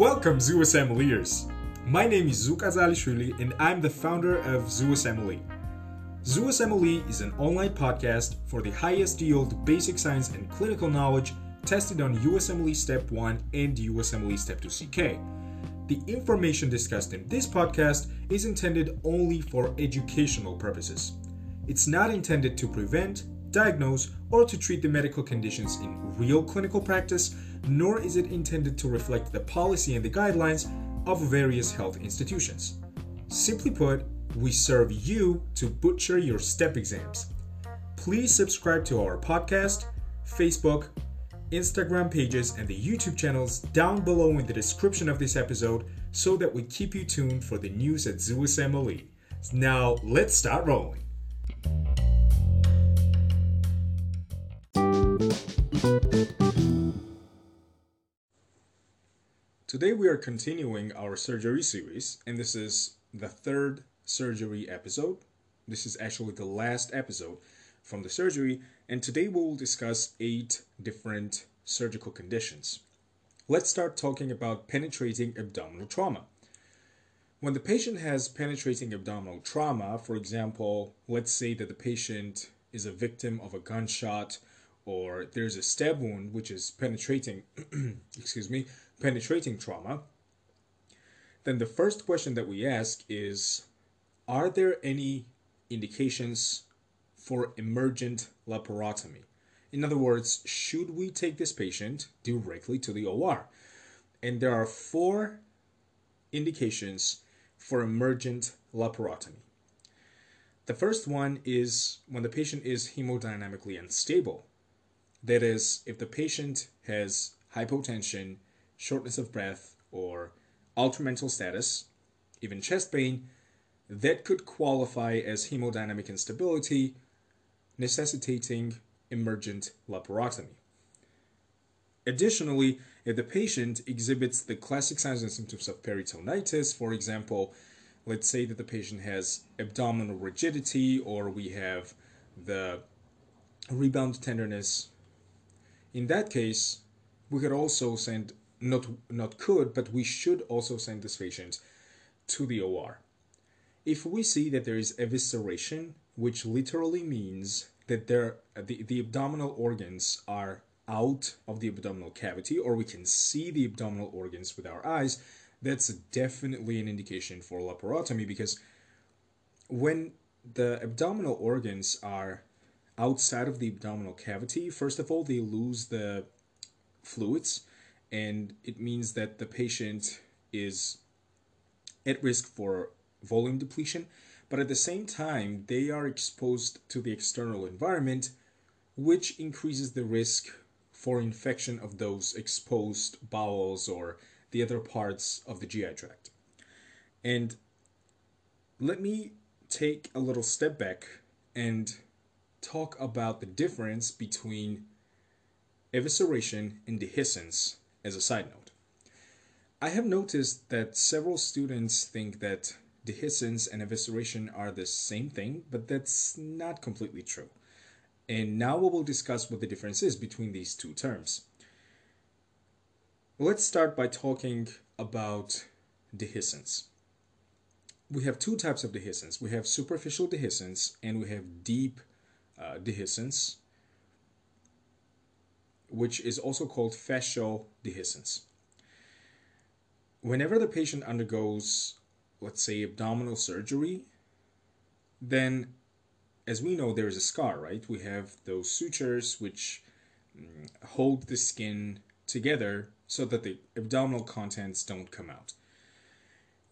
Welcome, Zoo Assembliers. My name is Zouk Azalishvili, and I'm the founder of ZUSMLE. Zoo Assembly is an online podcast for the highest yield basic science and clinical knowledge tested on USMLE Step 1 and USMLE Step 2 CK. The information discussed in this podcast is intended only for educational purposes. It's not intended to prevent, diagnose, or to treat the medical conditions in real clinical practice, nor is it intended to reflect the policy and the guidelines of various health institutions. Simply put, we serve you to butcher your step exams. Please subscribe to our podcast, Facebook, Instagram pages, and the YouTube channels down below in the description of this episode so that we keep you tuned for the news at ZUSMLE. Now, let's start rolling. Today we are continuing our surgery series, and this is the third surgery episode. This is actually the last episode from the surgery, and today we will discuss eight different surgical conditions. Let's start talking about penetrating abdominal trauma. When the patient has penetrating abdominal trauma, for example, let's say that the patient is a victim of a gunshot or there's a stab wound which is penetrating excuse me penetrating trauma then the first question that we ask is are there any indications for emergent laparotomy? In other words should we take this patient directly to the OR and there are four indications for emergent laparotomy. The first one is when the patient is hemodynamically unstable that is, if the patient has hypotension, shortness of breath, or altered mental status, even chest pain, that could qualify as hemodynamic instability, necessitating emergent laparotomy. Additionally, if the patient exhibits the classic signs and symptoms of peritonitis, for example, let's say that the patient has abdominal rigidity or we have the rebound tenderness in that case, we could also send not not could, but we should also send this patient to the OR. If we see that there is evisceration, which literally means that there the, the abdominal organs are out of the abdominal cavity, or we can see the abdominal organs with our eyes, that's definitely an indication for laparotomy because when the abdominal organs are outside of the abdominal cavity, first of all, they lose the fluids, and it means that the patient is at risk for volume depletion. But at the same time, they are exposed to the external environment, which increases the risk for infection of those exposed bowels or the other parts of the GI tract. And let me take a little step back and talk about the difference between evisceration and dehiscence as a side note. I have noticed that several students think that dehiscence and evisceration are the same thing, but that's not completely true. And now we will discuss what the difference is between these two terms. Let's start by talking about dehiscence. We have two types of dehiscence. We have superficial dehiscence and we have deep uh, dehiscence, which is also called fascial dehiscence. Whenever the patient undergoes, let's say, abdominal surgery, then as we know, there is a scar, right? We have those sutures which mm, hold the skin together so that the abdominal contents don't come out.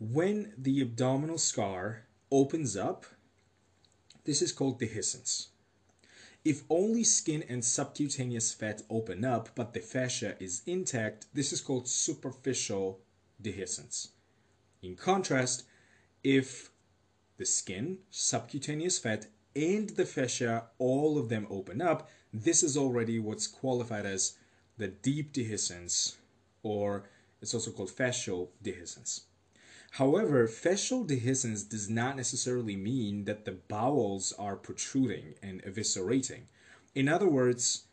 When the abdominal scar opens up, this is called dehiscence. If only skin and subcutaneous fat open up, but the fascia is intact, this is called superficial dehiscence. In contrast, if the skin, subcutaneous fat, and the fascia, all of them open up, this is already what's qualified as the deep dehiscence, or it's also called fascial dehiscence. However, fascial dehiscence does not necessarily mean that the bowels are protruding and eviscerating. In other words,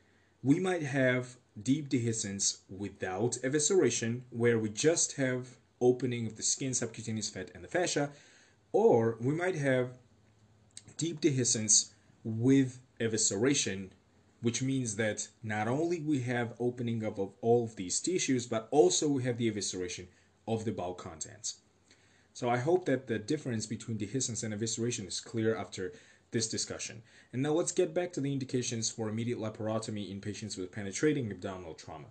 we might have deep dehiscence without evisceration, where we just have opening of the skin, subcutaneous fat, and the fascia, or we might have deep dehiscence with evisceration, which means that not only we have opening up of all of these tissues, but also we have the evisceration of the bowel contents. So I hope that the difference between dehiscence and evisceration is clear after this discussion. And now let's get back to the indications for immediate laparotomy in patients with penetrating abdominal trauma.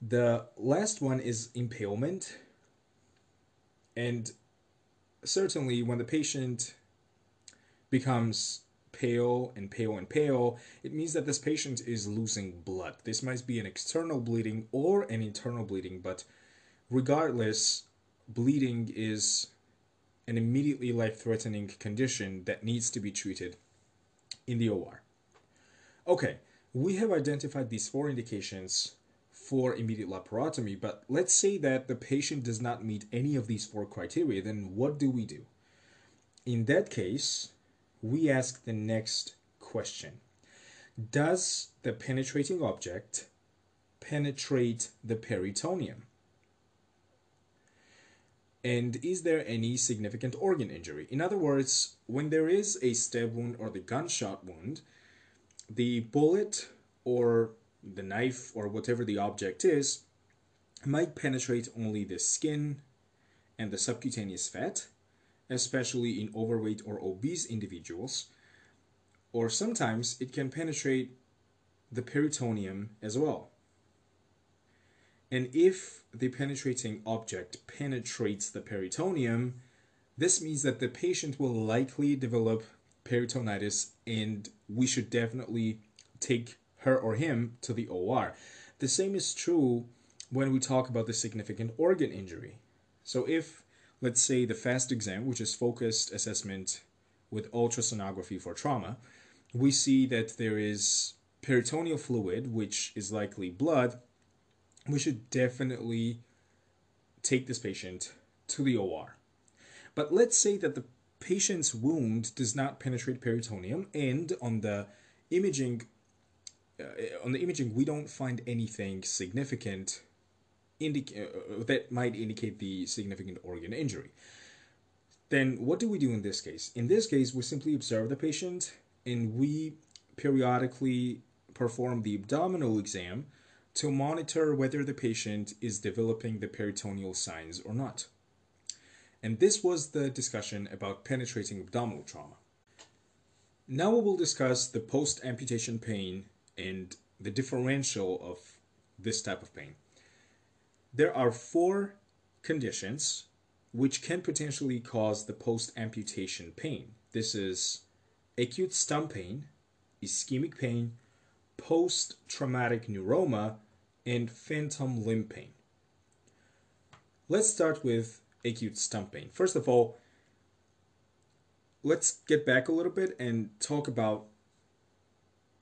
The last one is impalement. And certainly when the patient becomes pale and pale and pale, it means that this patient is losing blood. This might be an external bleeding or an internal bleeding, but regardless, bleeding is an immediately life threatening condition that needs to be treated in the OR. Okay, we have identified these four indications for immediate laparotomy, but let's say that the patient does not meet any of these four criteria, then what do we do? In that case, we ask the next question Does the penetrating object penetrate the peritoneum? And is there any significant organ injury? In other words, when there is a stab wound or the gunshot wound, the bullet or the knife or whatever the object is might penetrate only the skin and the subcutaneous fat, especially in overweight or obese individuals, or sometimes it can penetrate the peritoneum as well. And if the penetrating object penetrates the peritoneum, this means that the patient will likely develop peritonitis and we should definitely take her or him to the OR. The same is true when we talk about the significant organ injury. So if, let's say, the FAST exam, which is focused assessment with ultrasonography for trauma, we see that there is peritoneal fluid, which is likely blood, we should definitely take this patient to the OR. But let's say that the patient's wound does not penetrate peritoneum and on the imaging uh, on the imaging we don't find anything significant indic- uh, that might indicate the significant organ injury. Then what do we do in this case? In this case we simply observe the patient and we periodically perform the abdominal exam to monitor whether the patient is developing the peritoneal signs or not. And this was the discussion about penetrating abdominal trauma. Now we will discuss the post amputation pain and the differential of this type of pain. There are four conditions which can potentially cause the post amputation pain. This is acute stump pain, ischemic pain, post traumatic neuroma, and phantom limb pain. Let's start with acute stump pain. First of all, let's get back a little bit and talk about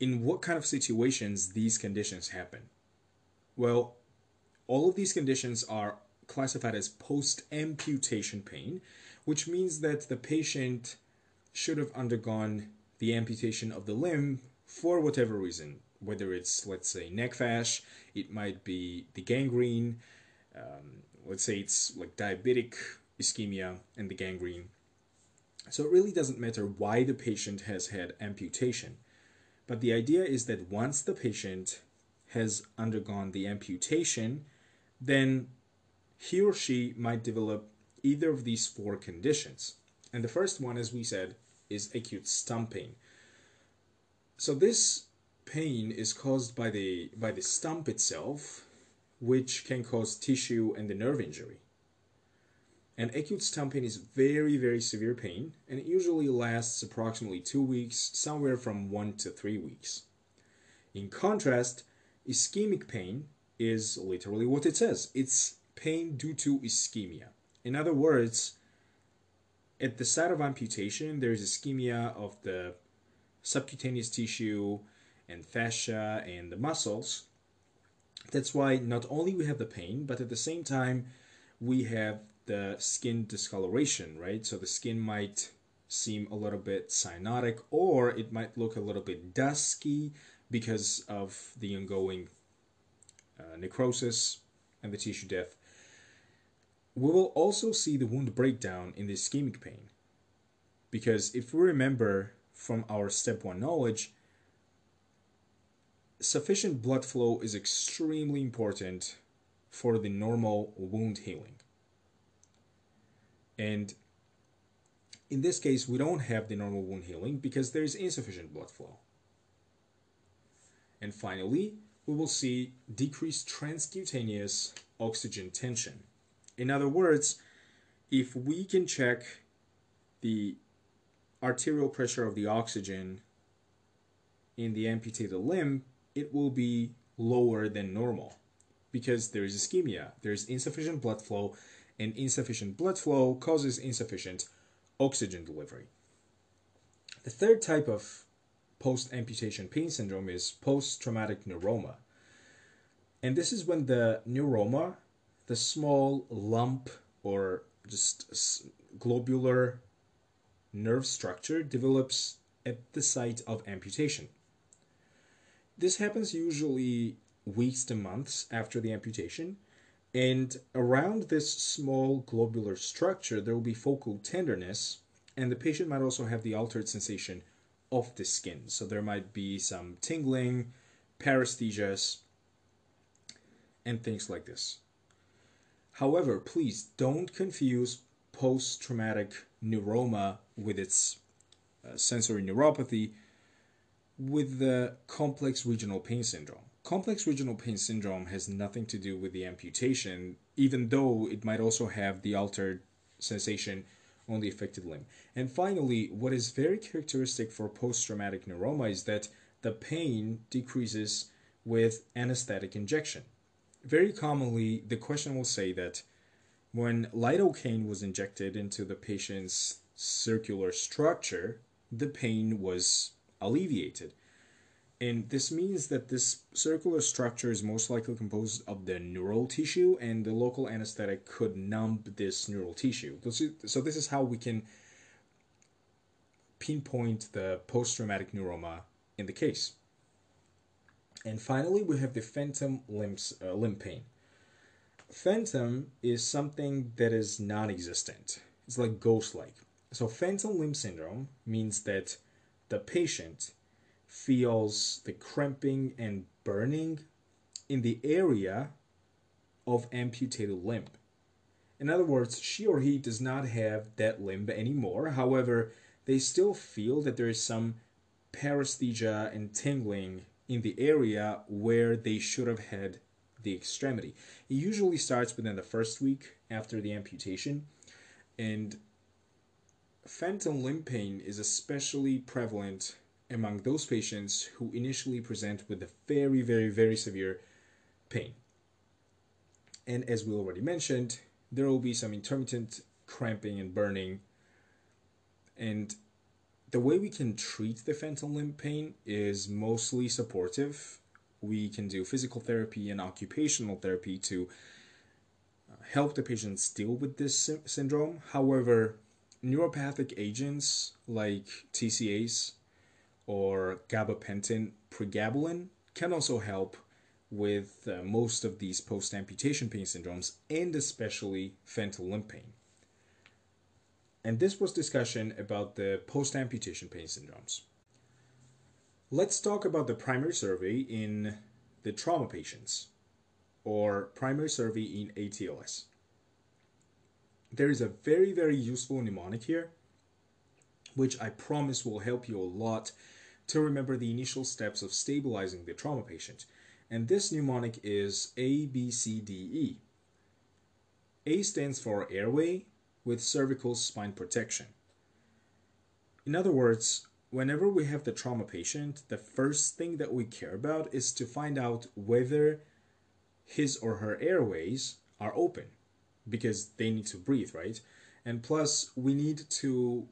in what kind of situations these conditions happen. Well, all of these conditions are classified as post amputation pain, which means that the patient should have undergone the amputation of the limb for whatever reason, whether it's, let's say, nec fasc, it might be the gangrene, um, let's say it's like diabetic ischemia and the gangrene. So it really doesn't matter why the patient has had amputation. But the idea is that once the patient has undergone the amputation, then he or she might develop either of these four conditions. And the first one, as we said, is acute stump pain. So this pain is caused by the by the stump itself, which can cause tissue and the nerve injury. And acute stump pain is very, very severe pain, and it usually lasts approximately two weeks, somewhere from one to three weeks. In contrast, ischemic pain is literally what it says it's pain due to ischemia. In other words, at the site of amputation, there's ischemia of the subcutaneous tissue and fascia and the muscles. That's why not only we have the pain, but at the same time we have the skin discoloration, right? So the skin might seem a little bit cyanotic or it might look a little bit dusky because of the ongoing uh, necrosis and the tissue death. We will also see the wound breakdown in the ischemic pain. Because if we remember from our step one knowledge, sufficient blood flow is extremely important for the normal wound healing. And in this case, we don't have the normal wound healing because there is insufficient blood flow. And finally, we will see decreased transcutaneous oxygen tension. In other words, if we can check the arterial pressure of the oxygen in the amputated limb, it will be lower than normal because there is ischemia, there's insufficient blood flow, and insufficient blood flow causes insufficient oxygen delivery. The third type of post amputation pain syndrome is post traumatic neuroma. And this is when the neuroma, the small lump or just globular nerve structure, develops at the site of amputation. This happens usually weeks to months after the amputation. And around this small globular structure, there will be focal tenderness, and the patient might also have the altered sensation of the skin. So there might be some tingling, paresthesias, and things like this. However, please don't confuse post traumatic neuroma with its uh, sensory neuropathy with the complex regional pain syndrome. Complex regional pain syndrome has nothing to do with the amputation, even though it might also have the altered sensation on the affected limb. And finally, what is very characteristic for post traumatic neuroma is that the pain decreases with anesthetic injection. Very commonly, the question will say that when lidocaine was injected into the patient's circular structure, the pain was alleviated. And this means that this circular structure is most likely composed of the neural tissue, and the local anesthetic could numb this neural tissue. So, this is how we can pinpoint the post traumatic neuroma in the case. And finally, we have the phantom limbs, uh, limb pain. Phantom is something that is non existent, it's like ghost like. So, phantom limb syndrome means that the patient feels the cramping and burning in the area of amputated limb. In other words, she or he does not have that limb anymore. However, they still feel that there is some paresthesia and tingling in the area where they should have had the extremity. It usually starts within the first week after the amputation, and phantom limb pain is especially prevalent among those patients who initially present with a very, very, very severe pain. And as we already mentioned, there will be some intermittent cramping and burning. And the way we can treat the phantom limb pain is mostly supportive. We can do physical therapy and occupational therapy to uh, help the patients deal with this sy- syndrome. However, neuropathic agents like TCAs or gabapentin pregabalin can also help with uh, most of these post amputation pain syndromes and especially phantom limb pain. And this was discussion about the post amputation pain syndromes. Let's talk about the primary survey in the trauma patients or primary survey in ATLS. There is a very, very useful mnemonic here, which I promise will help you a lot to remember the initial steps of stabilizing the trauma patient. And this mnemonic is A, B, C, D, E. A stands for airway with cervical spine protection. In other words, whenever we have the trauma patient, the first thing that we care about is to find out whether his or her airways are open because they need to breathe, right? And plus, we need to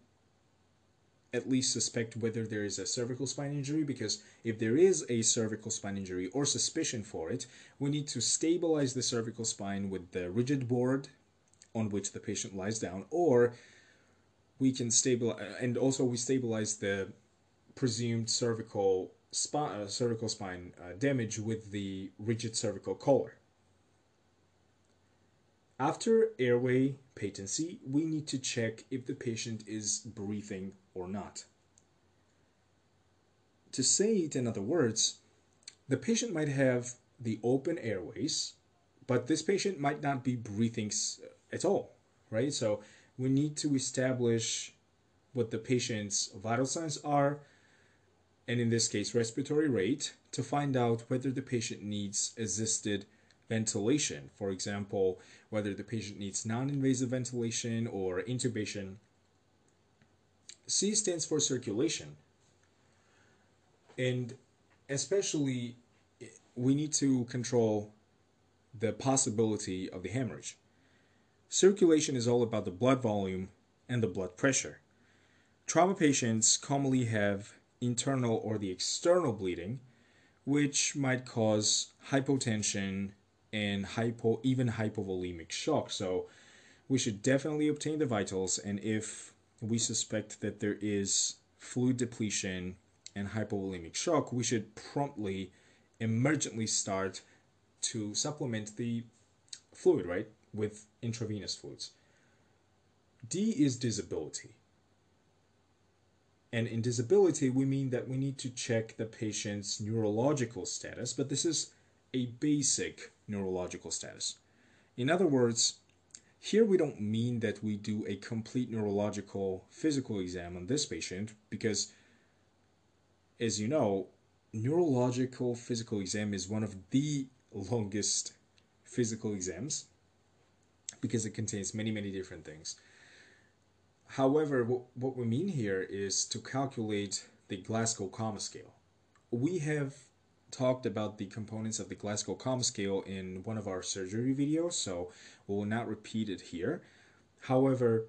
at least suspect whether there is a cervical spine injury because if there is a cervical spine injury or suspicion for it, we need to stabilize the cervical spine with the rigid board on which the patient lies down or we can stabilize and also we stabilize the presumed cervical spine, uh, cervical spine uh, damage with the rigid cervical collar. After airway patency, we need to check if the patient is breathing or not. To say it in other words, the patient might have the open airways, but this patient might not be breathing at all, right? So we need to establish what the patient's vital signs are, and in this case, respiratory rate, to find out whether the patient needs assisted ventilation. For example, whether the patient needs non invasive ventilation or intubation. C stands for circulation. And especially, we need to control the possibility of the hemorrhage. Circulation is all about the blood volume and the blood pressure. Trauma patients commonly have internal or the external bleeding, which might cause hypotension and hypo even hypovolemic shock. So we should definitely obtain the vitals and if we suspect that there is fluid depletion and hypovolemic shock, we should promptly emergently start to supplement the fluid, right, with intravenous fluids. D is disability. And in disability, we mean that we need to check the patient's neurological status, but this is a basic neurological status. In other words, here we don't mean that we do a complete neurological physical exam on this patient because, as you know, neurological physical exam is one of the longest physical exams because it contains many, many different things. However, what, we mean here is to calculate the Glasgow Coma Scale. We have talked about the components of the Glasgow Coma Scale in one of our surgery videos, so we will not repeat it here. However,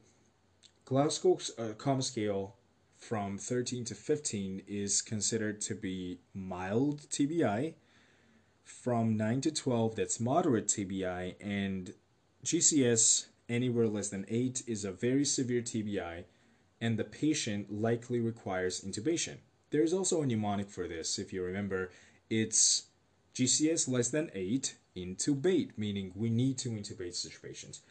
Glasgow uh, Scale from 13 to 15 is considered to be mild TBI. From 9 to 12, that's moderate TBI, and GCS anywhere less than 8 is a very severe TBI, and the patient likely requires intubation. There is also a mnemonic for this, if you remember. It's GCS less than 8, intubate, meaning we need to intubate such patients.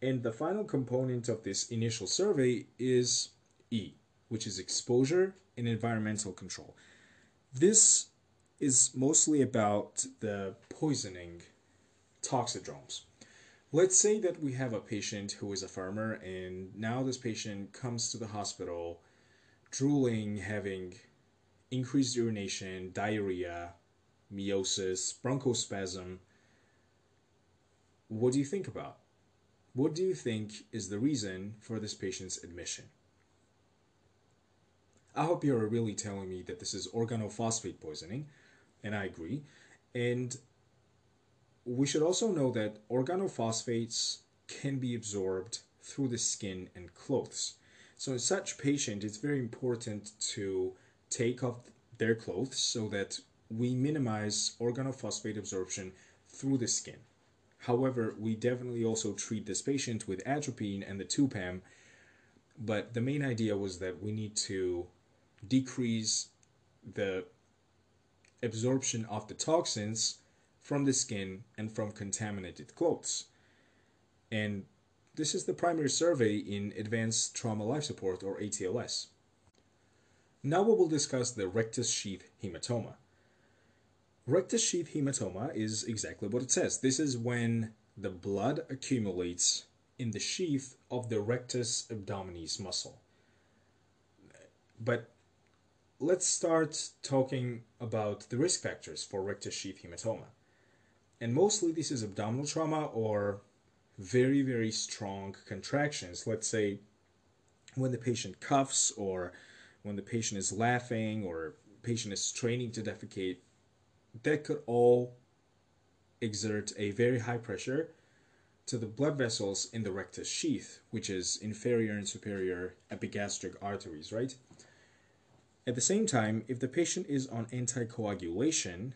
And the final component of this initial survey is E, which is exposure and environmental control. This is mostly about the poisoning toxidromes. Let's say that we have a patient who is a farmer, and now this patient comes to the hospital drooling, having increased urination, diarrhea, miosis, bronchospasm. What do you think about? What do you think is the reason for this patient's admission? I hope you're really telling me that this is organophosphate poisoning, and I agree. And we should also know that organophosphates can be absorbed through the skin and clothes. So in such patient, it's very important to take off their clothes so that we minimize organophosphate absorption through the skin. However, we definitely also treat this patient with atropine and the 2-PAM, but the main idea was that we need to decrease the absorption of the toxins from the skin and from contaminated clothes. And this is the primary survey in Advanced Trauma Life Support or ATLS. Now we will discuss the rectus sheath hematoma. Rectus sheath hematoma is exactly what it says. This is when the blood accumulates in the sheath of the rectus abdominis muscle. But let's start talking about the risk factors for rectus sheath hematoma. And mostly this is abdominal trauma or very, very strong contractions. Let's say when the patient coughs or when the patient is laughing or patient is straining to defecate, that could all exert a very high pressure to the blood vessels in the rectus sheath, which is inferior and superior epigastric arteries, right? At the same time, if the patient is on anticoagulation,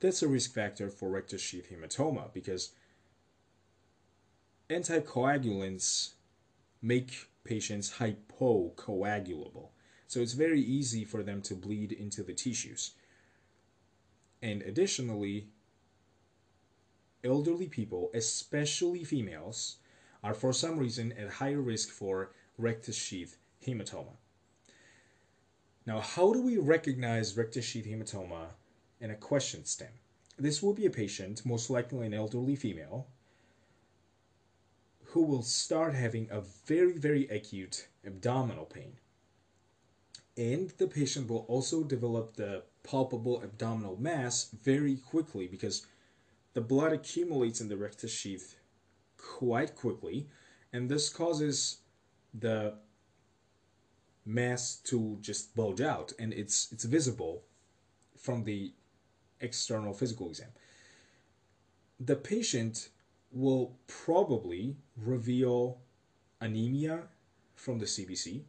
that's a risk factor for rectus sheath hematoma because anticoagulants make patients hypocoagulable. So it's very easy for them to bleed into the tissues. And additionally, elderly people, especially females, are for some reason at higher risk for rectus sheath hematoma. Now, how do we recognize rectus sheath hematoma in a question stem? This will be a patient, most likely an elderly female, who will start having a very, very acute abdominal pain. And the patient will also develop the palpable abdominal mass very quickly because the blood accumulates in the rectus sheath quite quickly, and this causes the mass to just bulge out, and it's it's visible from the external physical exam. The patient will probably reveal anemia from the CBC,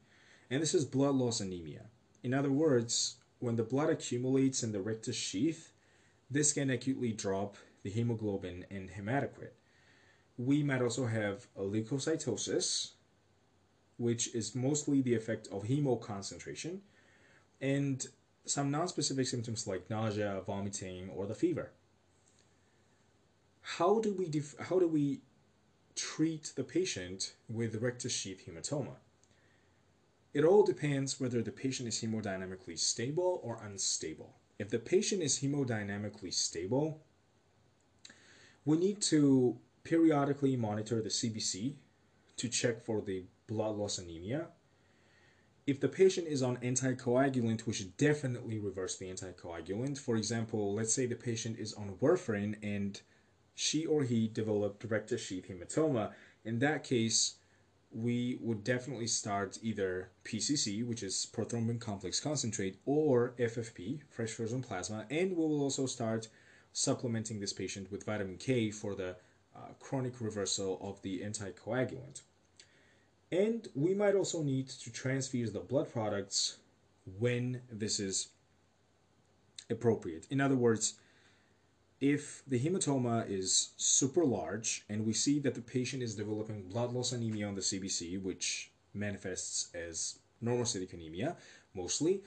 and this is blood loss anemia. In other words, when the blood accumulates in the rectus sheath, this can acutely drop the hemoglobin and hematocrit. We might also have leukocytosis, which is mostly the effect of hemo concentration, and some non-specific symptoms like nausea, vomiting, or the fever. How do we def- how do we treat the patient with rectus sheath hematoma? It all depends whether the patient is hemodynamically stable or unstable. If the patient is hemodynamically stable, we need to periodically monitor the CBC to check for the blood loss anemia. If the patient is on anticoagulant, we should definitely reverse the anticoagulant. For example, let's say the patient is on warfarin and she or he developed rectus sheath hematoma. In that case, we would definitely start either PCC, which is prothrombin complex concentrate, or FFP, fresh frozen plasma, and we will also start supplementing this patient with vitamin K for the uh, chronic reversal of the anticoagulant. And we might also need to transfuse the blood products when this is appropriate. In other words, if the hematoma is super large and we see that the patient is developing blood loss anemia on the CBC, which manifests as normocytic anemia mostly,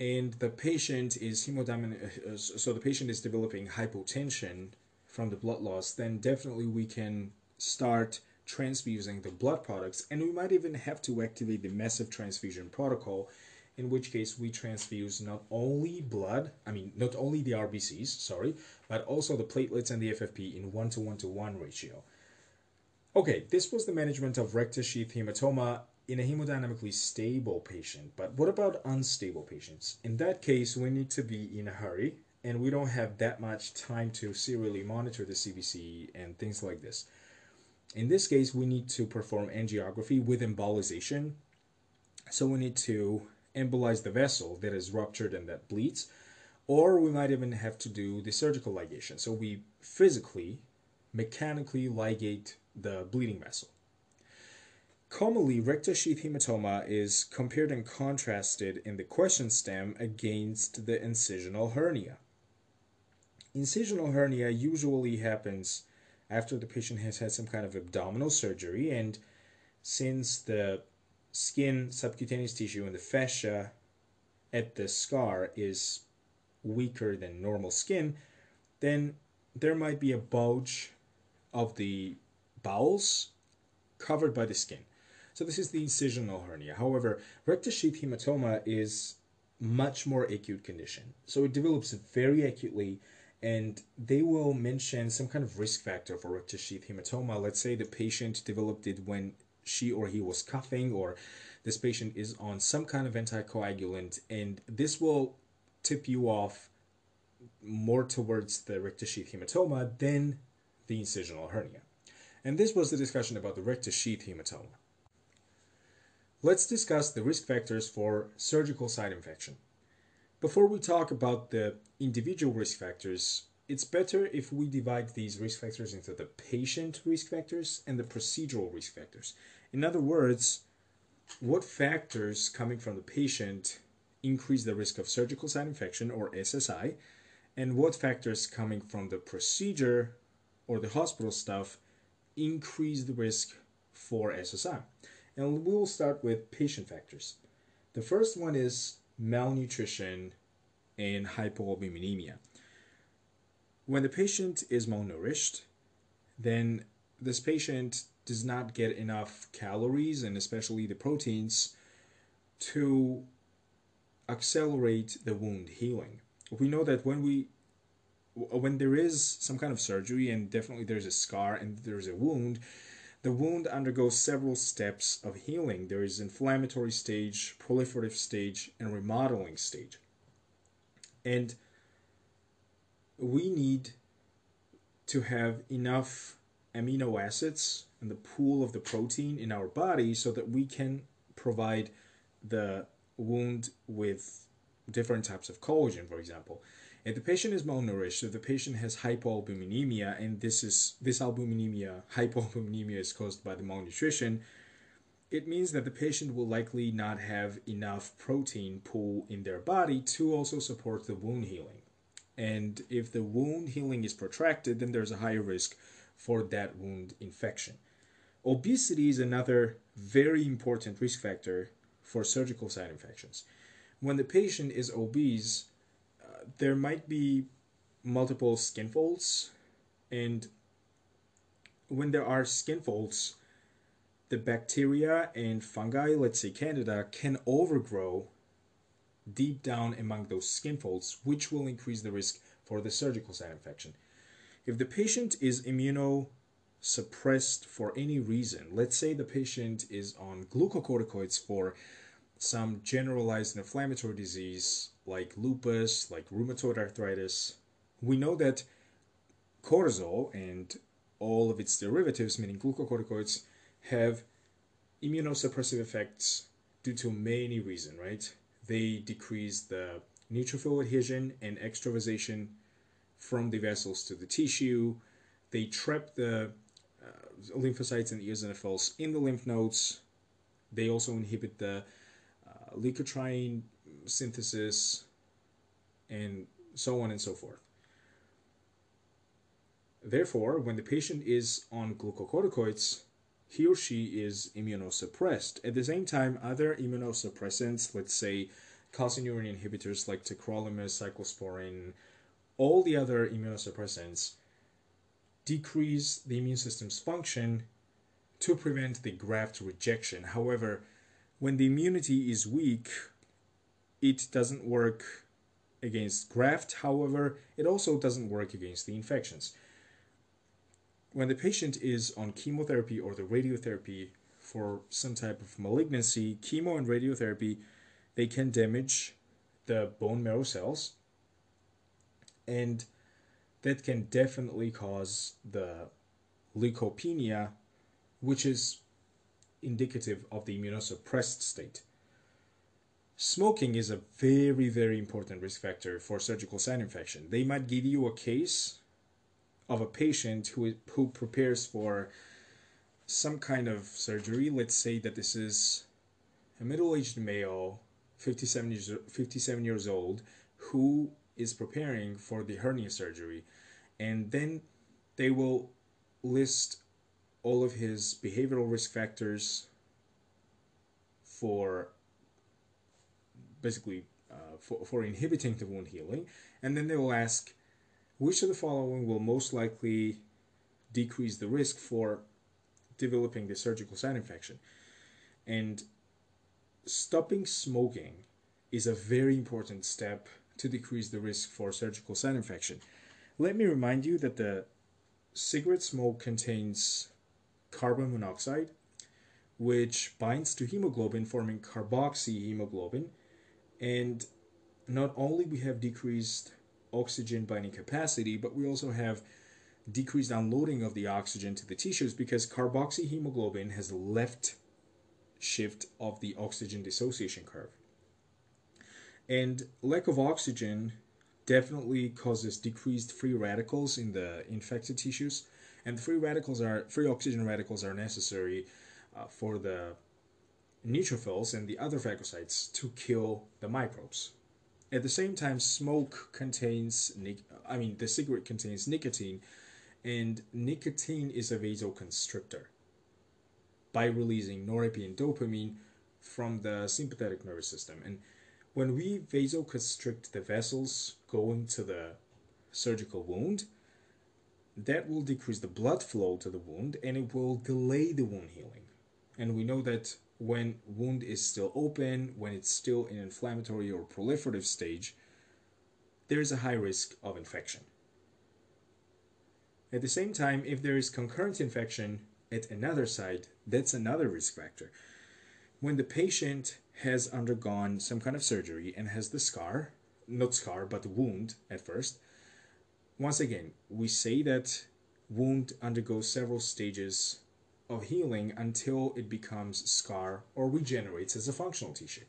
and the patient is hemodynamic, uh, so the patient is developing hypotension from the blood loss, then definitely we can start transfusing the blood products, and we might even have to activate the massive transfusion protocol, in which case we transfuse not only blood, I mean, not only the RBCs, sorry, but also the platelets and the FFP in 1 to 1 to 1 ratio. Okay, this was the management of rectus sheath hematoma in a hemodynamically stable patient, but what about unstable patients? In that case, we need to be in a hurry and we don't have that much time to serially monitor the CBC and things like this. In this case, we need to perform angiography with embolization. So we need to embolize the vessel that is ruptured and that bleeds, or we might even have to do the surgical ligation. So we physically, mechanically ligate the bleeding vessel. Commonly, rectus sheath hematoma is compared and contrasted in the question stem against the incisional hernia. Incisional hernia usually happens after the patient has had some kind of abdominal surgery. And since the skin, subcutaneous tissue, and the fascia at the scar is weaker than normal skin, then there might be a bulge of the bowels covered by the skin. So this is the incisional hernia. However, rectus sheath hematoma is much more acute condition. So it develops very acutely and they will mention some kind of risk factor for rectus sheath hematoma. Let's say the patient developed it when she or he was coughing, or this patient is on some kind of anticoagulant, and this will tip you off more towards the rectus sheath hematoma than the incisional hernia. And this was the discussion about the rectus sheath hematoma. Let's discuss the risk factors for surgical site infection. Before we talk about the individual risk factors, it's better if we divide these risk factors into the patient risk factors and the procedural risk factors. In other words, what factors coming from the patient increase the risk of surgical site infection or SSI, and what factors coming from the procedure or the hospital stuff increase the risk for SSI. And we will start with patient factors. The first one is malnutrition and hypoalbuminemia. When the patient is malnourished, then this patient does not get enough calories and especially the proteins to accelerate the wound healing. We know that when we when there is some kind of surgery and definitely there's a scar and there's a wound, the wound undergoes several steps of healing. There is inflammatory stage, proliferative stage, and remodeling stage. And we need to have enough amino acids in the pool of the protein in our body so that we can provide the wound with different types of collagen, for example. If the patient is malnourished, if the patient has hypoalbuminemia, and this is this albuminemia, hypoalbuminemia is caused by the malnutrition, it means that the patient will likely not have enough protein pool in their body to also support the wound healing. And if the wound healing is protracted, then there's a higher risk for that wound infection. Obesity is another very important risk factor for surgical site infections. When the patient is obese, uh, there might be multiple skin folds, and when there are skin folds, the bacteria and fungi, let's say Candida, can overgrow deep down among those skin folds, which will increase the risk for the surgical site infection. If the patient is immunosuppressed for any reason, let's say the patient is on glucocorticoids for some generalized inflammatory disease like lupus, like rheumatoid arthritis, we know that cortisol and all of its derivatives, meaning glucocorticoids, have immunosuppressive effects due to many reasons, right? They decrease the neutrophil adhesion and extravasation from the vessels to the tissue. They trap the uh, lymphocytes and eosinophils in the lymph nodes. They also inhibit the leukotriene synthesis, and so on and so forth. Therefore, when the patient is on glucocorticoids, he or she is immunosuppressed. At the same time, other immunosuppressants, let's say calcineurin inhibitors like tacrolimus, cyclosporin, all the other immunosuppressants decrease the immune system's function to prevent the graft rejection. However, when the immunity is weak, it doesn't work against graft. However, it also doesn't work against the infections. When the patient is on chemotherapy or the radiotherapy for some type of malignancy, chemo and radiotherapy, they can damage the bone marrow cells and that can definitely cause the leukopenia, which is indicative of the immunosuppressed state. Smoking is a very, very important risk factor for surgical site infection. They might give you a case of a patient who, who prepares for some kind of surgery. Let's say that this is a middle aged male, 57 years, 57 years old, who is preparing for the hernia surgery. And then they will list all of his behavioral risk factors for basically uh, for, for inhibiting the wound healing and then they will ask which of the following will most likely decrease the risk for developing the surgical site infection and stopping smoking is a very important step to decrease the risk for surgical site infection let me remind you that the cigarette smoke contains carbon monoxide, which binds to hemoglobin, forming carboxyhemoglobin. And not only we have decreased oxygen binding capacity, but we also have decreased unloading of the oxygen to the tissues because carboxyhemoglobin has left shift of the oxygen dissociation curve. And lack of oxygen definitely causes decreased free radicals in the infected tissues, and free radicals are free oxygen radicals are necessary uh, for the neutrophils and the other phagocytes to kill the microbes. At the same time, smoke contains, I mean, the cigarette contains nicotine, and nicotine is a vasoconstrictor by releasing norepinephrine dopamine from the sympathetic nervous system. And when we vasoconstrict the vessels going to the surgical wound, that will decrease the blood flow to the wound and it will delay the wound healing. And we know that when wound is still open, when it's still in inflammatory or proliferative stage, there is a high risk of infection. At the same time, if there is concurrent infection at another site, that's another risk factor. When the patient has undergone some kind of surgery and has the scar, not scar, but wound at first, once again, we say that wound undergoes several stages of healing until it becomes scar or regenerates as a functional tissue.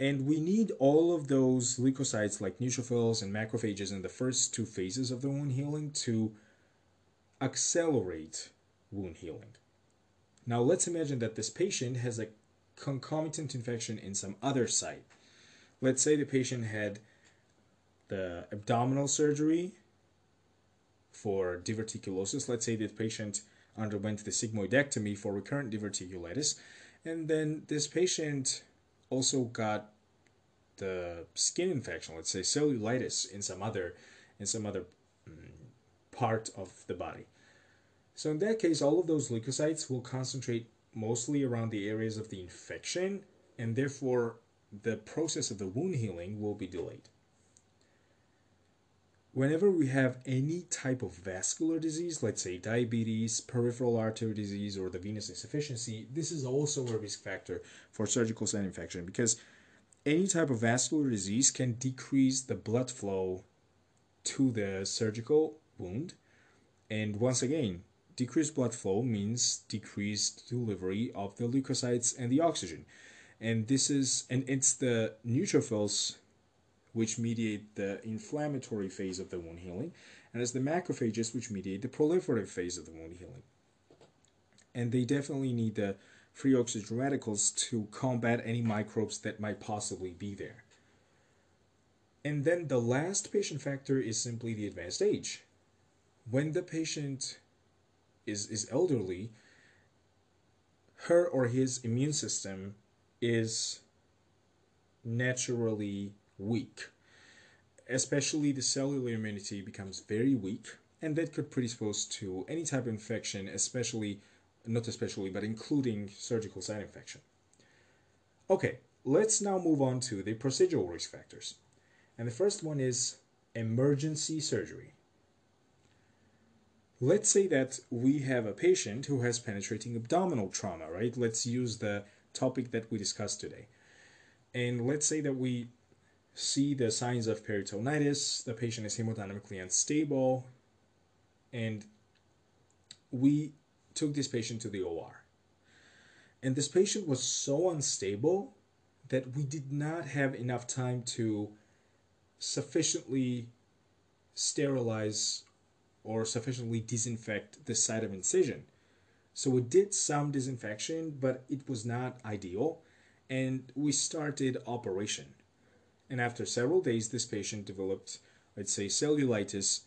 And we need all of those leukocytes like neutrophils and macrophages in the first two phases of the wound healing to accelerate wound healing. Now let's imagine that this patient has a concomitant infection in some other site. Let's say the patient had the abdominal surgery for diverticulosis. Let's say the patient underwent the sigmoidectomy for recurrent diverticulitis. And then this patient also got the skin infection, let's say cellulitis in some other in some other um, part of the body. So in that case, all of those leukocytes will concentrate mostly around the areas of the infection, and therefore the process of the wound healing will be delayed. Whenever we have any type of vascular disease, let's say diabetes, peripheral artery disease, or the venous insufficiency, this is also a risk factor for surgical site infection because any type of vascular disease can decrease the blood flow to the surgical wound. And once again, decreased blood flow means decreased delivery of the leukocytes and the oxygen. And this is, and it's the neutrophils which mediate the inflammatory phase of the wound healing, and it's the macrophages which mediate the proliferative phase of the wound healing. And they definitely need the free oxygen radicals to combat any microbes that might possibly be there. And then the last patient factor is simply the advanced age. When the patient is, is elderly, her or his immune system is naturally weak. Especially the cellular immunity becomes very weak, and that could predispose to any type of infection, especially, not especially, but including surgical site infection. Okay, let's now move on to the procedural risk factors. And the first one is emergency surgery. Let's say that we have a patient who has penetrating abdominal trauma, right? Let's use the topic that we discussed today. And let's say that we see the signs of peritonitis, the patient is hemodynamically unstable, and we took this patient to the OR. And this patient was so unstable that we did not have enough time to sufficiently sterilize or sufficiently disinfect the site of incision. So we did some disinfection, but it was not ideal, and we started operation. And after several days, this patient developed, let's say, cellulitis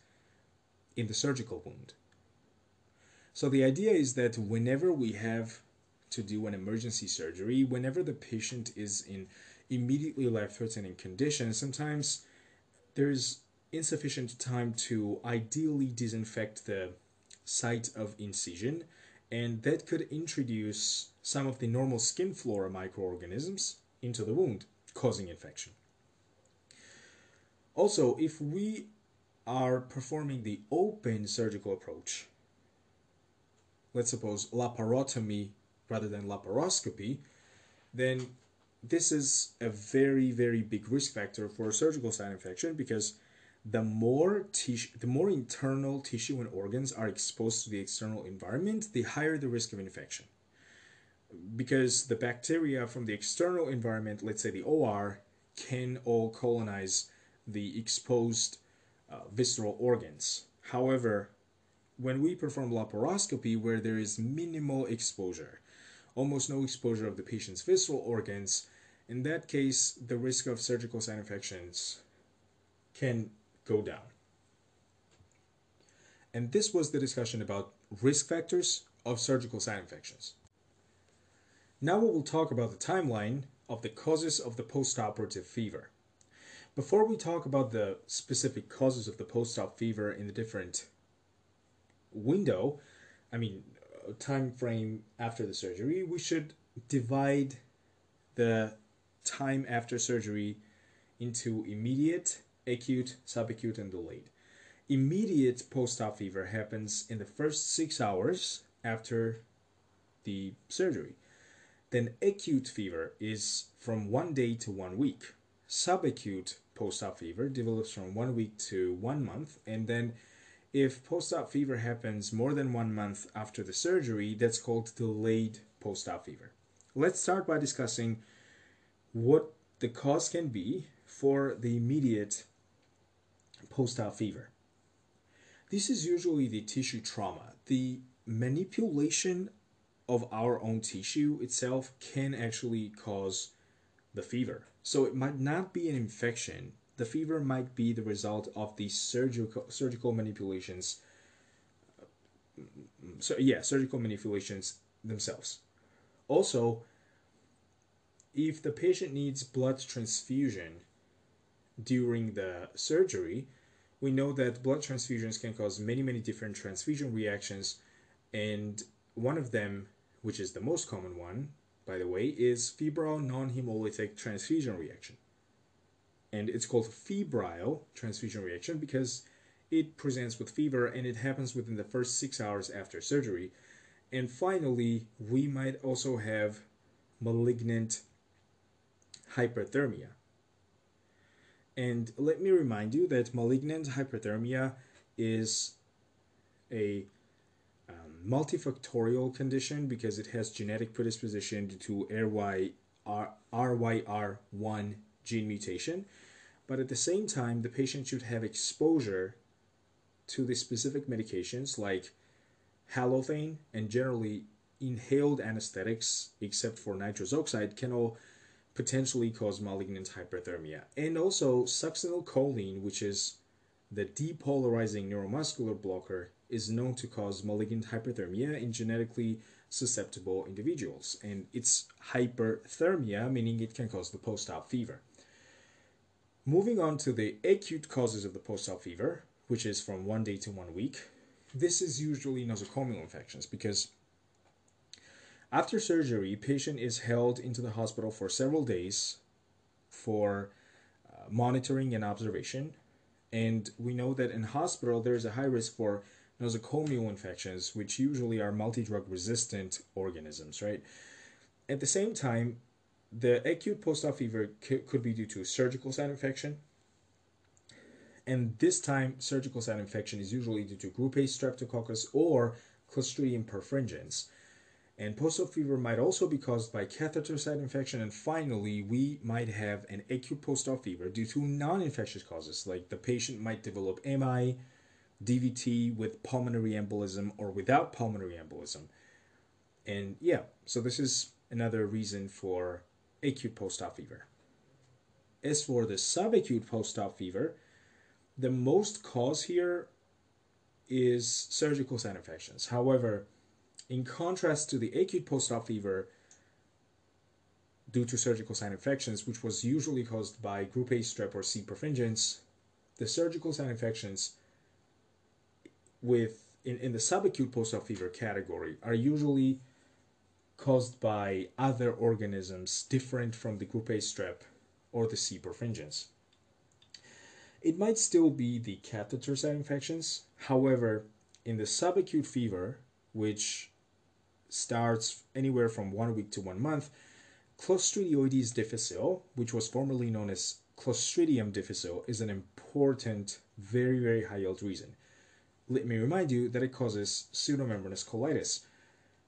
in the surgical wound. So the idea is that whenever we have to do an emergency surgery, whenever the patient is in immediately life-threatening condition, sometimes there's insufficient time to ideally disinfect the site of incision, and that could introduce some of the normal skin flora microorganisms into the wound, causing infection. Also, if we are performing the open surgical approach, let's suppose laparotomy rather than laparoscopy, then this is a very, very big risk factor for surgical site infection because the more tissue, the more internal tissue and organs are exposed to the external environment, the higher the risk of infection. Because the bacteria from the external environment, let's say the OR, can all colonize the exposed uh, visceral organs. However, when we perform laparoscopy, where there is minimal exposure, almost no exposure of the patient's visceral organs, in that case, the risk of surgical site infections can go down. And this was the discussion about risk factors of surgical site infections. Now we will talk about the timeline of the causes of the postoperative fever. Before we talk about the specific causes of the post-op fever in the different window, I mean, uh, time frame after the surgery, we should divide the time after surgery into immediate, acute, subacute, and delayed. Immediate post-op fever happens in the first six hours after the surgery. Then acute fever is from one day to one week. Subacute post-op fever develops from one week to one month, and then if post-op fever happens more than one month after the surgery, that's called delayed post-op fever. Let's start by discussing what the cause can be for the immediate post-op fever. This is usually the tissue trauma. The manipulation of our own tissue itself can actually cause the fever. So it might not be an infection. The fever might be the result of the surgical surgical manipulations. So yeah, surgical manipulations themselves. Also, if the patient needs blood transfusion during the surgery, we know that blood transfusions can cause many, many different transfusion reactions, and one of them, which is the most common one, by the way, is febrile non hemolytic transfusion reaction. And it's called febrile transfusion reaction because it presents with fever and it happens within the first six hours after surgery. And finally, we might also have malignant hyperthermia. And let me remind you that malignant hyperthermia is a multifactorial condition because it has genetic predisposition to RYR1 gene mutation. But at the same time, the patient should have exposure to the specific medications like halothane and generally inhaled anesthetics, except for nitrous oxide, can all potentially cause malignant hyperthermia. And also, succinylcholine, which is the depolarizing neuromuscular blocker, is known to cause malignant hyperthermia in genetically susceptible individuals. And it's hyperthermia, meaning it can cause the post op fever. Moving on to the acute causes of the post op fever, which is from one day to one week, this is usually nosocomial infections because after surgery, patient is held into the hospital for several days for uh, monitoring and observation. And we know that in hospital there is a high risk for nosocomial infections, which usually are multi-drug resistant organisms, right? At the same time, the acute post-op fever could be due to surgical site infection. And this time, surgical site infection is usually due to group A streptococcus or Clostridium perfringens. And post-op fever might also be caused by catheter site infection. And finally, we might have an acute post-op fever due to non-infectious causes, like the patient might develop MI, DVT with pulmonary embolism or without pulmonary embolism. And yeah, so this is another reason for acute post-op fever. As for the subacute post-op fever, the most cause here is surgical site infections. However, in contrast to the acute post-op fever due to surgical site infections, which was usually caused by group A strep or C perfringens, the surgical site infections with in, in the subacute post-op fever category are usually caused by other organisms different from the group A strep or the C perfringens. It might still be the catheter site infections. However, in the subacute fever, which starts anywhere from one week to one month. Clostridioides difficile, which was formerly known as Clostridium difficile, is an important, very, very high yield reason. Let me remind you that it causes pseudomembranous colitis.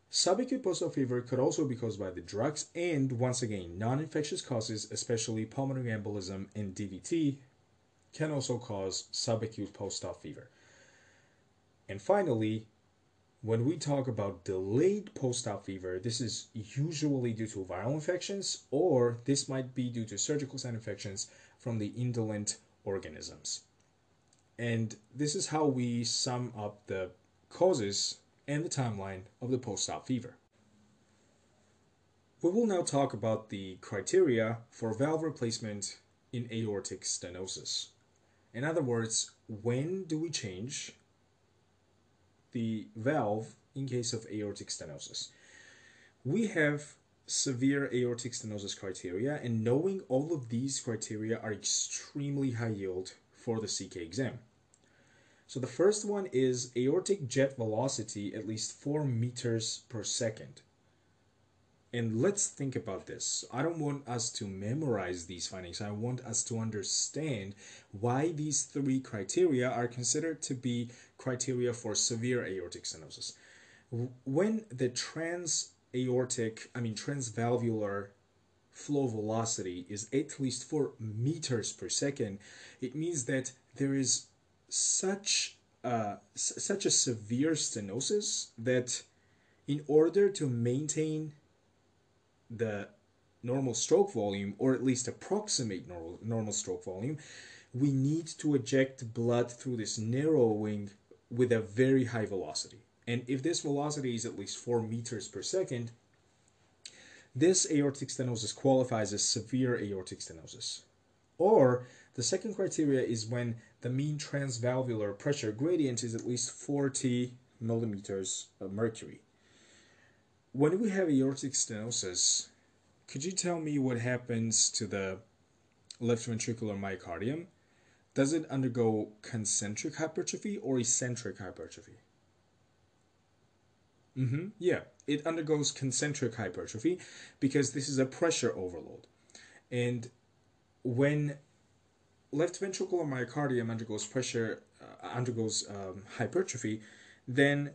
Subacute post-op fever could also be caused by the drugs and, once again, non-infectious causes, especially pulmonary embolism and DVT, can also cause subacute post-op fever. And finally, when we talk about delayed post-op fever, this is usually due to viral infections or this might be due to surgical site infections from the indolent organisms. And this is how we sum up the causes and the timeline of the post-op fever. We will now talk about the criteria for valve replacement in aortic stenosis. In other words, when do we change the valve in case of aortic stenosis? We have severe aortic stenosis criteria, and knowing all of these criteria are extremely high yield for the CK exam. So the first one is aortic jet velocity at least 4 meters per second. And let's think about this. I don't want us to memorize these findings. I want us to understand why these three criteria are considered to be criteria for severe aortic stenosis. When the trans aortic, I mean transvalvular flow velocity is at least 4 meters per second, it means that there is such uh, such a severe stenosis that in order to maintain the normal stroke volume, or at least approximate normal, normal stroke volume, we need to eject blood through this narrowing with a very high velocity. And if this velocity is at least 4 meters per second, this aortic stenosis qualifies as severe aortic stenosis. Or the second criteria is when the mean transvalvular pressure gradient is at least 40 millimeters of mercury. When we have aortic stenosis, could you tell me what happens to the left ventricular myocardium? Does it undergo concentric hypertrophy or eccentric hypertrophy? Mm-hmm. Yeah, it undergoes concentric hypertrophy because this is a pressure overload. And when left ventricular myocardium undergoes pressure, uh, undergoes um, hypertrophy, then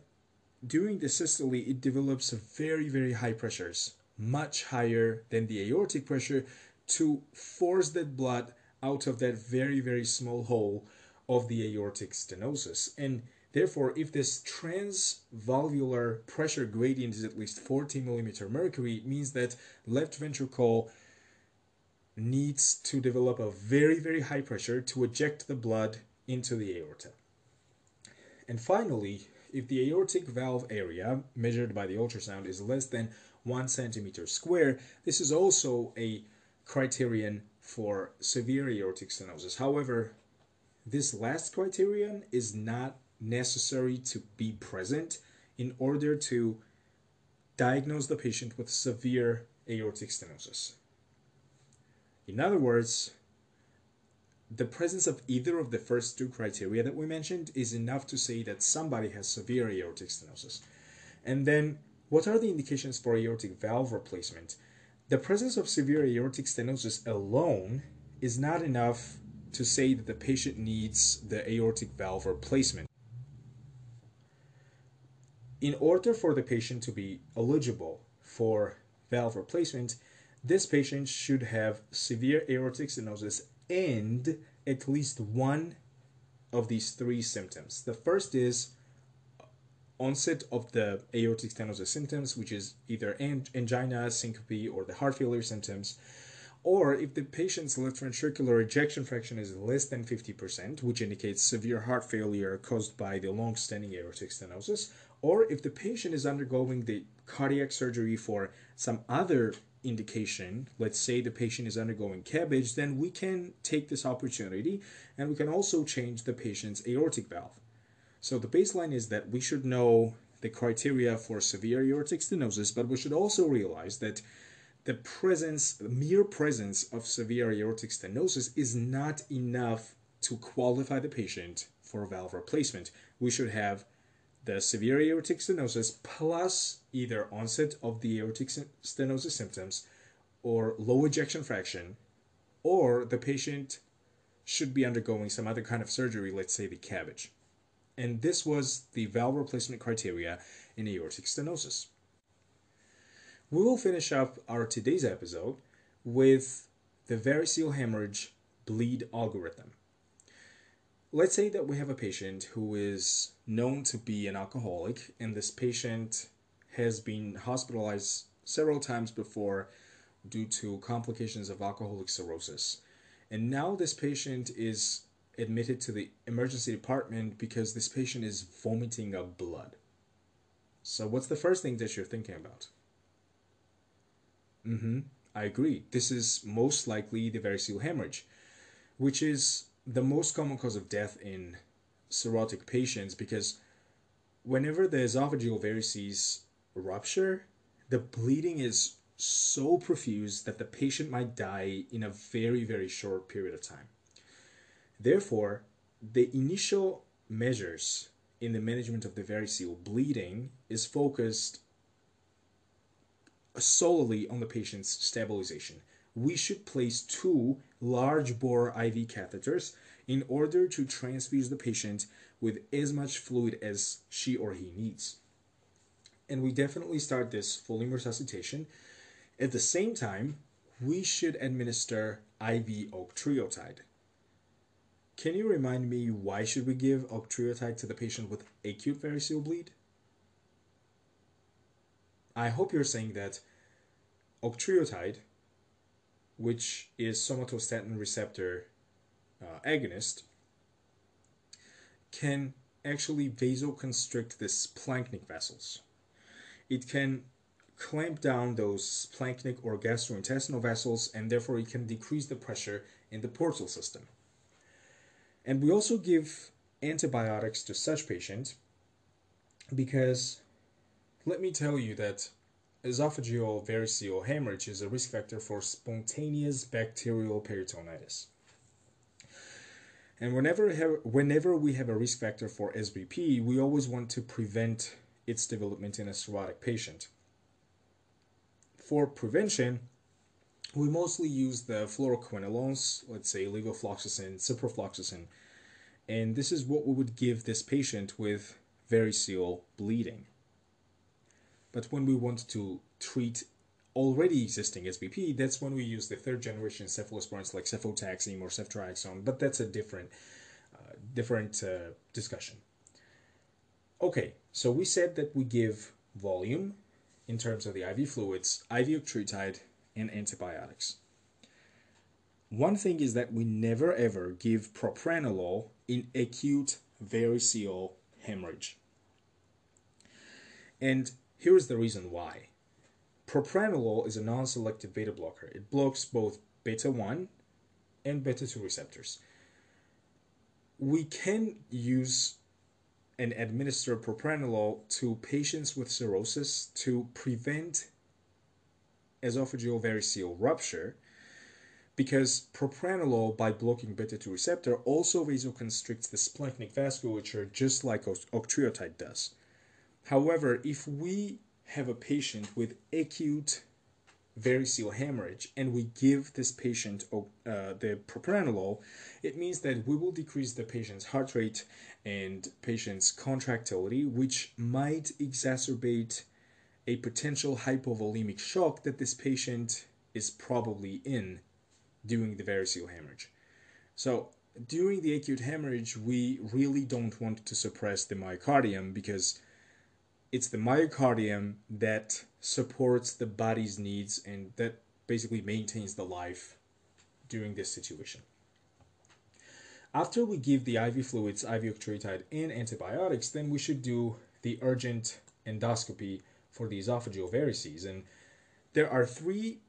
during the systole, it develops very, very high pressures, much higher than the aortic pressure, to force that blood out of that very, very small hole of the aortic stenosis. And therefore, if this transvalvular pressure gradient is at least 40 millimeter mercury, it means that left ventricle needs to develop a very, very high pressure to eject the blood into the aorta. And finally, if the aortic valve area measured by the ultrasound is less than one centimeter square, this is also a criterion for severe aortic stenosis. However, this last criterion is not necessary to be present in order to diagnose the patient with severe aortic stenosis. In other words, the presence of either of the first two criteria that we mentioned is enough to say that somebody has severe aortic stenosis. And then, what are the indications for aortic valve replacement? The presence of severe aortic stenosis alone is not enough to say that the patient needs the aortic valve replacement. In order for the patient to be eligible for valve replacement, this patient should have severe aortic stenosis and at least one of these three symptoms. The first is onset of the aortic stenosis symptoms, which is either angina, syncope, or the heart failure symptoms. Or if the patient's left ventricular ejection fraction is less than 50%, which indicates severe heart failure caused by the long standing aortic stenosis, or if the patient is undergoing the cardiac surgery for some other indication, let's say the patient is undergoing CABG, then we can take this opportunity and we can also change the patient's aortic valve. So the baseline is that we should know the criteria for severe aortic stenosis, but we should also realize that the presence, the mere presence of severe aortic stenosis is not enough to qualify the patient for valve replacement. We should have the severe aortic stenosis plus either onset of the aortic stenosis symptoms or low ejection fraction, or the patient should be undergoing some other kind of surgery, let's say the CABG. And this was the valve replacement criteria in aortic stenosis. We will finish up our today's episode with the variceal hemorrhage bleed algorithm let's say that we have a patient who is known to be an alcoholic, and this patient has been hospitalized several times before due to complications of alcoholic cirrhosis. And now this patient is admitted to the emergency department because this patient is vomiting up blood. So, what's the first thing that you're thinking about? Mm hmm. I agree. This is most likely the variceal hemorrhage. which is the most common cause of death in cirrhotic patients because whenever the esophageal varices rupture, the bleeding is so profuse that the patient might die in a very, very short period of time. Therefore, the initial measures in the management of the variceal bleeding is focused solely on the patient's stabilization. We should place two large bore IV catheters in order to transfuse the patient with as much fluid as she or he needs. And we definitely start this volume resuscitation. At the same time, we should administer IV octreotide. Can you remind me why should we give octreotide to the patient with acute variceal bleed? I hope you're saying that octreotide, which is somatostatin receptor uh, agonist, can actually vasoconstrict the splanchnic vessels. It can clamp down those splanchnic or gastrointestinal vessels and therefore it can decrease the pressure in the portal system. And we also give antibiotics to such patients because let me tell you that esophageal variceal hemorrhage is a risk factor for spontaneous bacterial peritonitis. And whenever have, whenever we have a risk factor for SBP, we always want to prevent its development in a cirrhotic patient. For prevention, we mostly use the fluoroquinolones, let's say levofloxacin, ciprofloxacin, and this is what we would give this patient with variceal bleeding. But when we want to treat already existing SBP, that's when we use the third generation cephalosporins like cefotaxime or ceftriaxone, but that's a different, uh, different uh, discussion. Okay, so we said that we give volume in terms of the IV fluids, IV octreotide, and antibiotics. One thing is that we never ever give propranolol in acute variceal hemorrhage. And here's the reason why. Propranolol is a non-selective beta blocker. It blocks both beta 1 and beta 2 receptors. We can use and administer propranolol to patients with cirrhosis to prevent esophageal variceal rupture because propranolol by blocking beta 2 receptor also vasoconstricts the splanchnic vasculature just like octreotide does. However, if we have a patient with acute variceal hemorrhage and we give this patient uh, the propranolol, it means that we will decrease the patient's heart rate and patient's contractility, which might exacerbate a potential hypovolemic shock that this patient is probably in during the variceal hemorrhage. So, during the acute hemorrhage, we really don't want to suppress the myocardium because it's the myocardium that supports the body's needs and that basically maintains the life during this situation. After we give the IV fluids, IV octreotide, and antibiotics, then we should do the urgent endoscopy for the esophageal varices. And there are three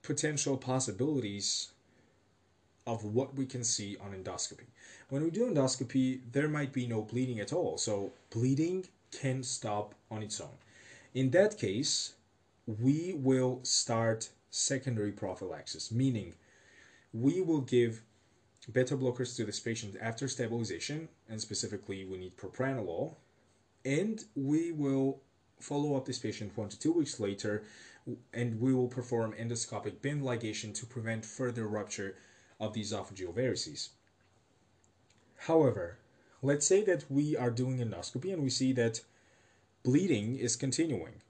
potential possibilities of what we can see on endoscopy. When we do endoscopy, there might be no bleeding at all. So bleeding can stop on its own. In that case, we will start secondary prophylaxis, meaning we will give beta blockers to this patient after stabilization, and specifically we need propranolol, and we will follow up this patient one to two weeks later and we will perform endoscopic band ligation to prevent further rupture of the esophageal varices. However, let's say that we are doing endoscopy and we see that bleeding is continuing.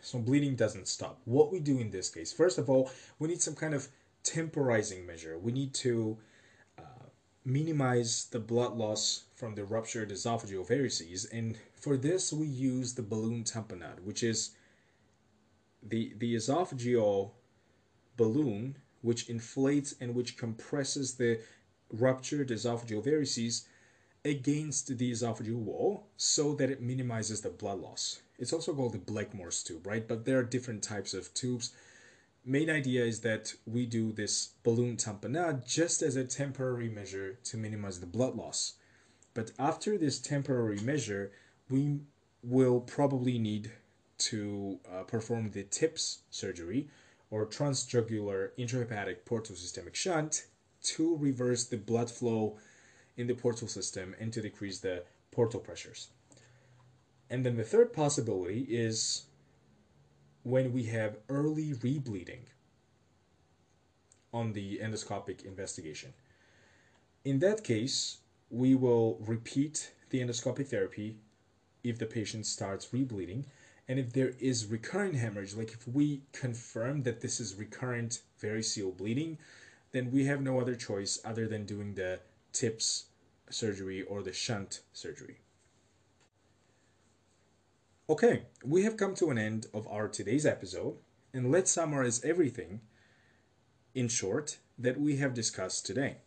So bleeding doesn't stop. What we do in this case, first of all, we need some kind of temporizing measure. We need to uh, minimize the blood loss from the ruptured esophageal varices, and for this we use the balloon tamponade, which is the the esophageal balloon which inflates and which compresses the ruptured esophageal varices against the esophageal wall so that it minimizes the blood loss. It's also called the Blakemore's tube, right? But there are different types of tubes. main idea is that we do this balloon tamponade just as a temporary measure to minimize the blood loss. But after this temporary measure, we will probably need to uh, perform the TIPS surgery or transjugular intrahepatic portosystemic shunt to reverse the blood flow in the portal system and to decrease the portal pressures. And then the third possibility is when we have early rebleeding on the endoscopic investigation. In that case, we will repeat the endoscopic therapy if the patient starts rebleeding. And if there is recurrent hemorrhage, like if we confirm that this is recurrent variceal bleeding, then we have no other choice other than doing the TIPS surgery or the shunt surgery. Okay, we have come to an end of our today's episode, and let's summarize everything in short that we have discussed today.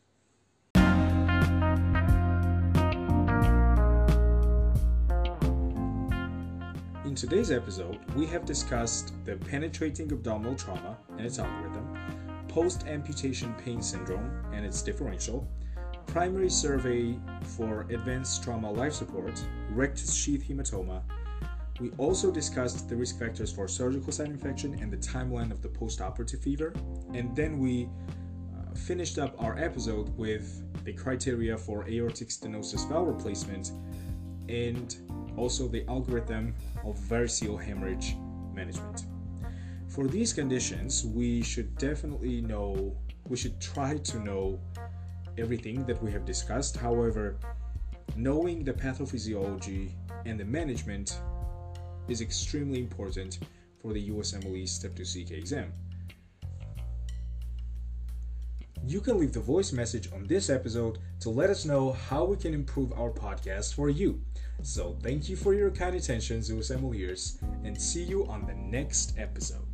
In today's episode, we have discussed the penetrating abdominal trauma and its algorithm, post amputation pain syndrome and its differential, primary survey for advanced trauma life support, rectus sheath hematoma, we also discussed the risk factors for surgical site infection and the timeline of the postoperative fever. And then we uh, finished up our episode with the criteria for aortic stenosis valve replacement and also the algorithm of variceal hemorrhage management. For these conditions, we should definitely know, we should try to know everything that we have discussed. However, knowing the pathophysiology and the management is extremely important for the USMLE Step 2 CK exam. You can leave the voice message on this episode to let us know how we can improve our podcast for you. So, thank you for your kind attention, USMLEers, and see you on the next episode.